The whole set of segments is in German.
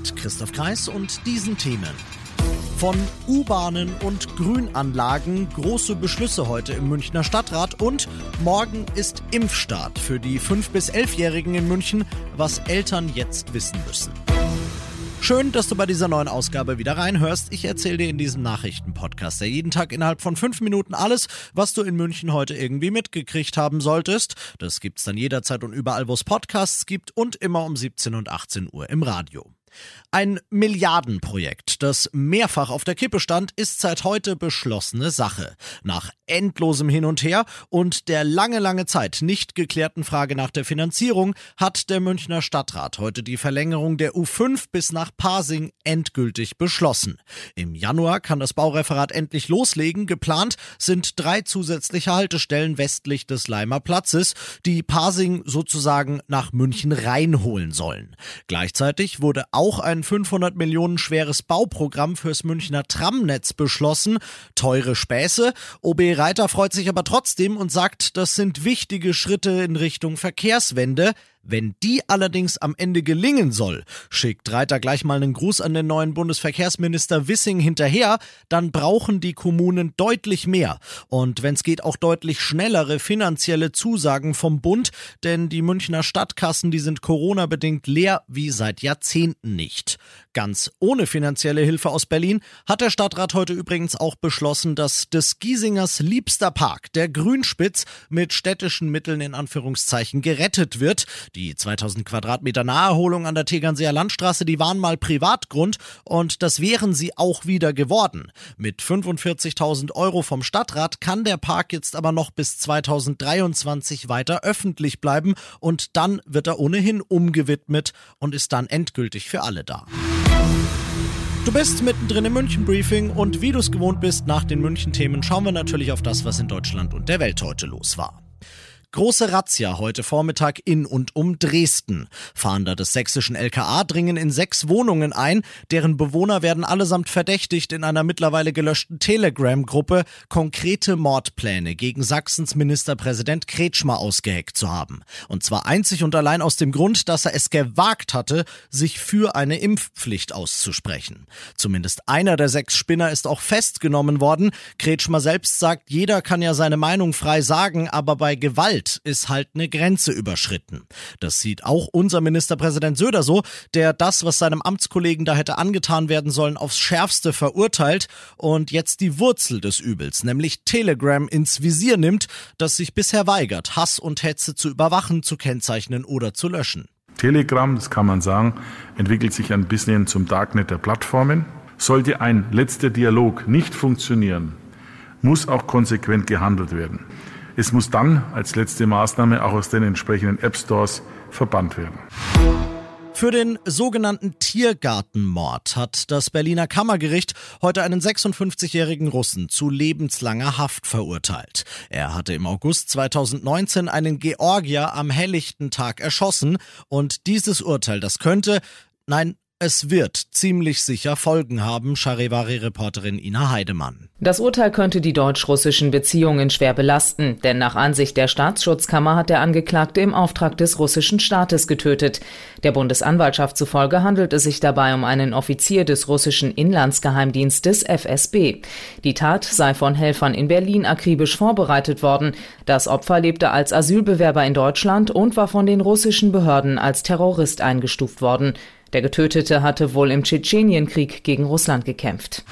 Mit Christoph Kreis und diesen Themen. Von U-Bahnen und Grünanlagen große Beschlüsse heute im Münchner Stadtrat und morgen ist Impfstart für die 5- bis 11-Jährigen in München, was Eltern jetzt wissen müssen. Schön, dass du bei dieser neuen Ausgabe wieder reinhörst. Ich erzähle dir in diesem Nachrichtenpodcast, der jeden Tag innerhalb von fünf Minuten alles, was du in München heute irgendwie mitgekriegt haben solltest. Das gibt's dann jederzeit und überall, wo es Podcasts gibt und immer um 17 und 18 Uhr im Radio. Ein Milliardenprojekt, das mehrfach auf der Kippe stand, ist seit heute beschlossene Sache. Nach endlosem Hin und Her und der lange, lange Zeit nicht geklärten Frage nach der Finanzierung hat der Münchner Stadtrat heute die Verlängerung der U5 bis nach Pasing endgültig beschlossen. Im Januar kann das Baureferat endlich loslegen. Geplant sind drei zusätzliche Haltestellen westlich des Leimer Platzes, die Pasing sozusagen nach München reinholen sollen. Gleichzeitig wurde auch ein 500 Millionen schweres Bauprogramm fürs Münchner Tramnetz beschlossen. Teure Späße. OB Reiter freut sich aber trotzdem und sagt, das sind wichtige Schritte in Richtung Verkehrswende. Wenn die allerdings am Ende gelingen soll, schickt Reiter gleich mal einen Gruß an den neuen Bundesverkehrsminister Wissing hinterher, dann brauchen die Kommunen deutlich mehr. Und wenn es geht, auch deutlich schnellere finanzielle Zusagen vom Bund, denn die Münchner Stadtkassen, die sind Corona-bedingt leer wie seit Jahrzehnten nicht. Ganz ohne finanzielle Hilfe aus Berlin hat der Stadtrat heute übrigens auch beschlossen, dass des Giesingers liebster Park, der Grünspitz, mit städtischen Mitteln in Anführungszeichen gerettet wird. Die 2000 Quadratmeter Naherholung an der Tegernseer Landstraße, die waren mal Privatgrund und das wären sie auch wieder geworden. Mit 45.000 Euro vom Stadtrat kann der Park jetzt aber noch bis 2023 weiter öffentlich bleiben und dann wird er ohnehin umgewidmet und ist dann endgültig für alle da. Du bist mittendrin im München Briefing und wie du es gewohnt bist, nach den München Themen schauen wir natürlich auf das, was in Deutschland und der Welt heute los war. Große Razzia heute Vormittag in und um Dresden. Fahnder des sächsischen LKA dringen in sechs Wohnungen ein, deren Bewohner werden allesamt verdächtigt, in einer mittlerweile gelöschten Telegram-Gruppe konkrete Mordpläne gegen Sachsens Ministerpräsident Kretschmer ausgeheckt zu haben. Und zwar einzig und allein aus dem Grund, dass er es gewagt hatte, sich für eine Impfpflicht auszusprechen. Zumindest einer der sechs Spinner ist auch festgenommen worden. Kretschmer selbst sagt, jeder kann ja seine Meinung frei sagen, aber bei Gewalt Gewalt ist halt eine Grenze überschritten. Das sieht auch unser Ministerpräsident Söder so, der das, was seinem Amtskollegen da hätte angetan werden sollen, aufs Schärfste verurteilt und jetzt die Wurzel des Übels, nämlich Telegram, ins Visier nimmt, das sich bisher weigert, Hass und Hetze zu überwachen, zu kennzeichnen oder zu löschen. Telegram, das kann man sagen, entwickelt sich ein bisschen zum Darknet der Plattformen. Sollte ein letzter Dialog nicht funktionieren, muss auch konsequent gehandelt werden. Es muss dann als letzte Maßnahme auch aus den entsprechenden App Stores verbannt werden. Für den sogenannten Tiergartenmord hat das Berliner Kammergericht heute einen 56-jährigen Russen zu lebenslanger Haft verurteilt. Er hatte im August 2019 einen Georgier am helllichten Tag erschossen und dieses Urteil, das könnte, nein, es wird ziemlich sicher Folgen haben, Charivari-Reporterin Ina Heidemann. Das Urteil könnte die deutsch-russischen Beziehungen schwer belasten, denn nach Ansicht der Staatsschutzkammer hat der Angeklagte im Auftrag des russischen Staates getötet. Der Bundesanwaltschaft zufolge handelt es sich dabei um einen Offizier des russischen Inlandsgeheimdienstes FSB. Die Tat sei von Helfern in Berlin akribisch vorbereitet worden. Das Opfer lebte als Asylbewerber in Deutschland und war von den russischen Behörden als Terrorist eingestuft worden. Der Getötete hatte wohl im Tschetschenienkrieg gegen Russland gekämpft.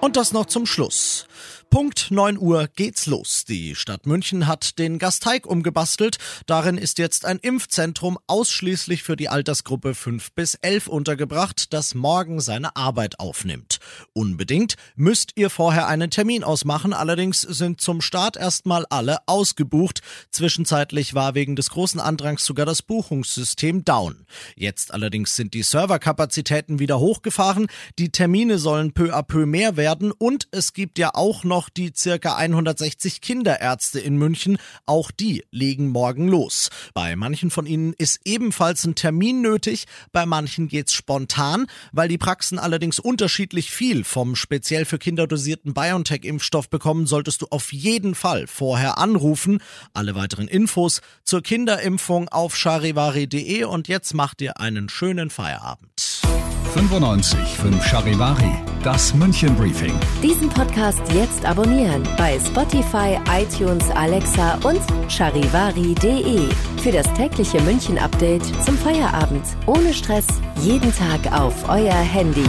Und das noch zum Schluss. Punkt 9 Uhr geht's los. Die Stadt München hat den Gasteig umgebastelt. Darin ist jetzt ein Impfzentrum ausschließlich für die Altersgruppe 5 bis 11 untergebracht, das morgen seine Arbeit aufnimmt. Unbedingt müsst ihr vorher einen Termin ausmachen, allerdings sind zum Start erstmal alle ausgebucht. Zwischenzeitlich war wegen des großen Andrangs sogar das Buchungssystem down. Jetzt allerdings sind die Serverkapazitäten wieder hochgefahren, die Termine sollen peu à peu mehr werden und es gibt ja auch noch die circa 160 Kinderärzte in München, auch die legen morgen los. Bei manchen von ihnen ist ebenfalls ein Termin nötig, bei manchen geht's spontan, weil die Praxen allerdings unterschiedlich viel vom speziell für Kinder dosierten BioNTech-Impfstoff bekommen, solltest du auf jeden Fall vorher anrufen. Alle weiteren Infos zur Kinderimpfung auf charivari.de und jetzt mach dir einen schönen Feierabend. 95 5 Charivari, das München Briefing. Diesen Podcast jetzt abonnieren bei Spotify, iTunes, Alexa und charivari.de. Für das tägliche München Update zum Feierabend. Ohne Stress, jeden Tag auf euer Handy.